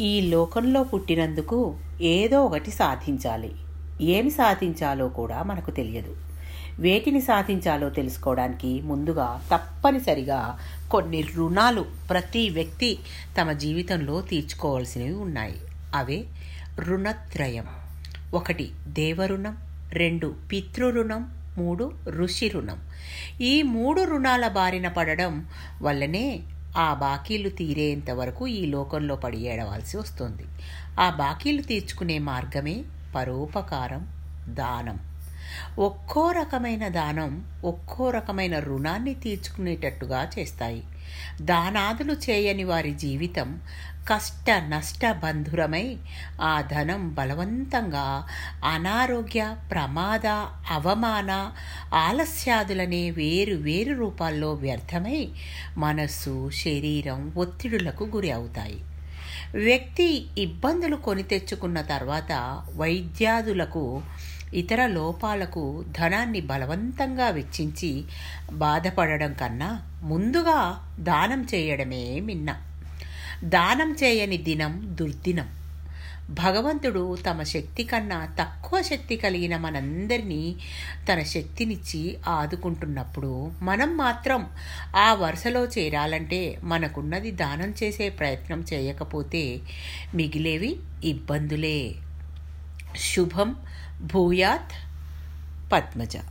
ఈ లోకంలో పుట్టినందుకు ఏదో ఒకటి సాధించాలి. ఏమి సాధించాలో కూడా మనకు తెలియదు. వేటిని సాధించాలో తెలుసుకోవడానికి ముందుగా తప్పనిసరిగా కొన్ని రుణాలు ప్రతి వ్యక్తి తమ జీవితంలో తీర్చుకోవాల్సినవి ఉన్నాయి. అవే రుణత్రయం. ఒకటి దేవరుణం. రెండు పితృరుణం. మూడు ఋషి రుణం ఈ మూడు రుణాల బారిన పడడం వల్లనే ఆ బాకీలు తీరేంత వరకు ఈ లోకంలో పడి ఏడవాల్సి వస్తుంది. ఆ బాకీలు తీర్చుకునే మార్గమే పరోపకారం దానం. ఒక్కో రకమైన దానం ఒక్కో రకమైన రుణాన్ని తీర్చుకునేటట్టుగా చేస్తాయి. దానాదులు చేయని వారి జీవితం కష్ట నష్ట బంధురమై ఆ ధనం బలవంతంగా అనారోగ్య ప్రమాద అవమాన ఆలస్యాదులనే వేరు వేరు రూపాల్లో వ్యర్థమై మనస్సు శరీరం ఒత్తిడులకు గురి అవుతాయి. వ్యక్తి ఇబ్బందులు కొని తెచ్చుకున్న తర్వాత వైద్యాదులకు ఇతర లోపాలకు ధనాన్ని బలవంతంగా వెచ్చించి బాధపడడం కన్నా ముందుగా దానం చేయడమే మిన్న. దానం చేయని దినం దుర్దినం. భగవంతుడు తమ శక్తి కన్నా తక్కువ శక్తి కలిగిన మనందరినీ తన శక్తినిచ్చి ఆదుకుంటున్నప్పుడు మనం మాత్రం ఆ వరుసలో చేరాలంటే మనకున్నది దానం చేసే ప్రయత్నం చేయకపోతే మిగిలేవి ఇబ్బందులే. शुभम भूयात पद्मजा।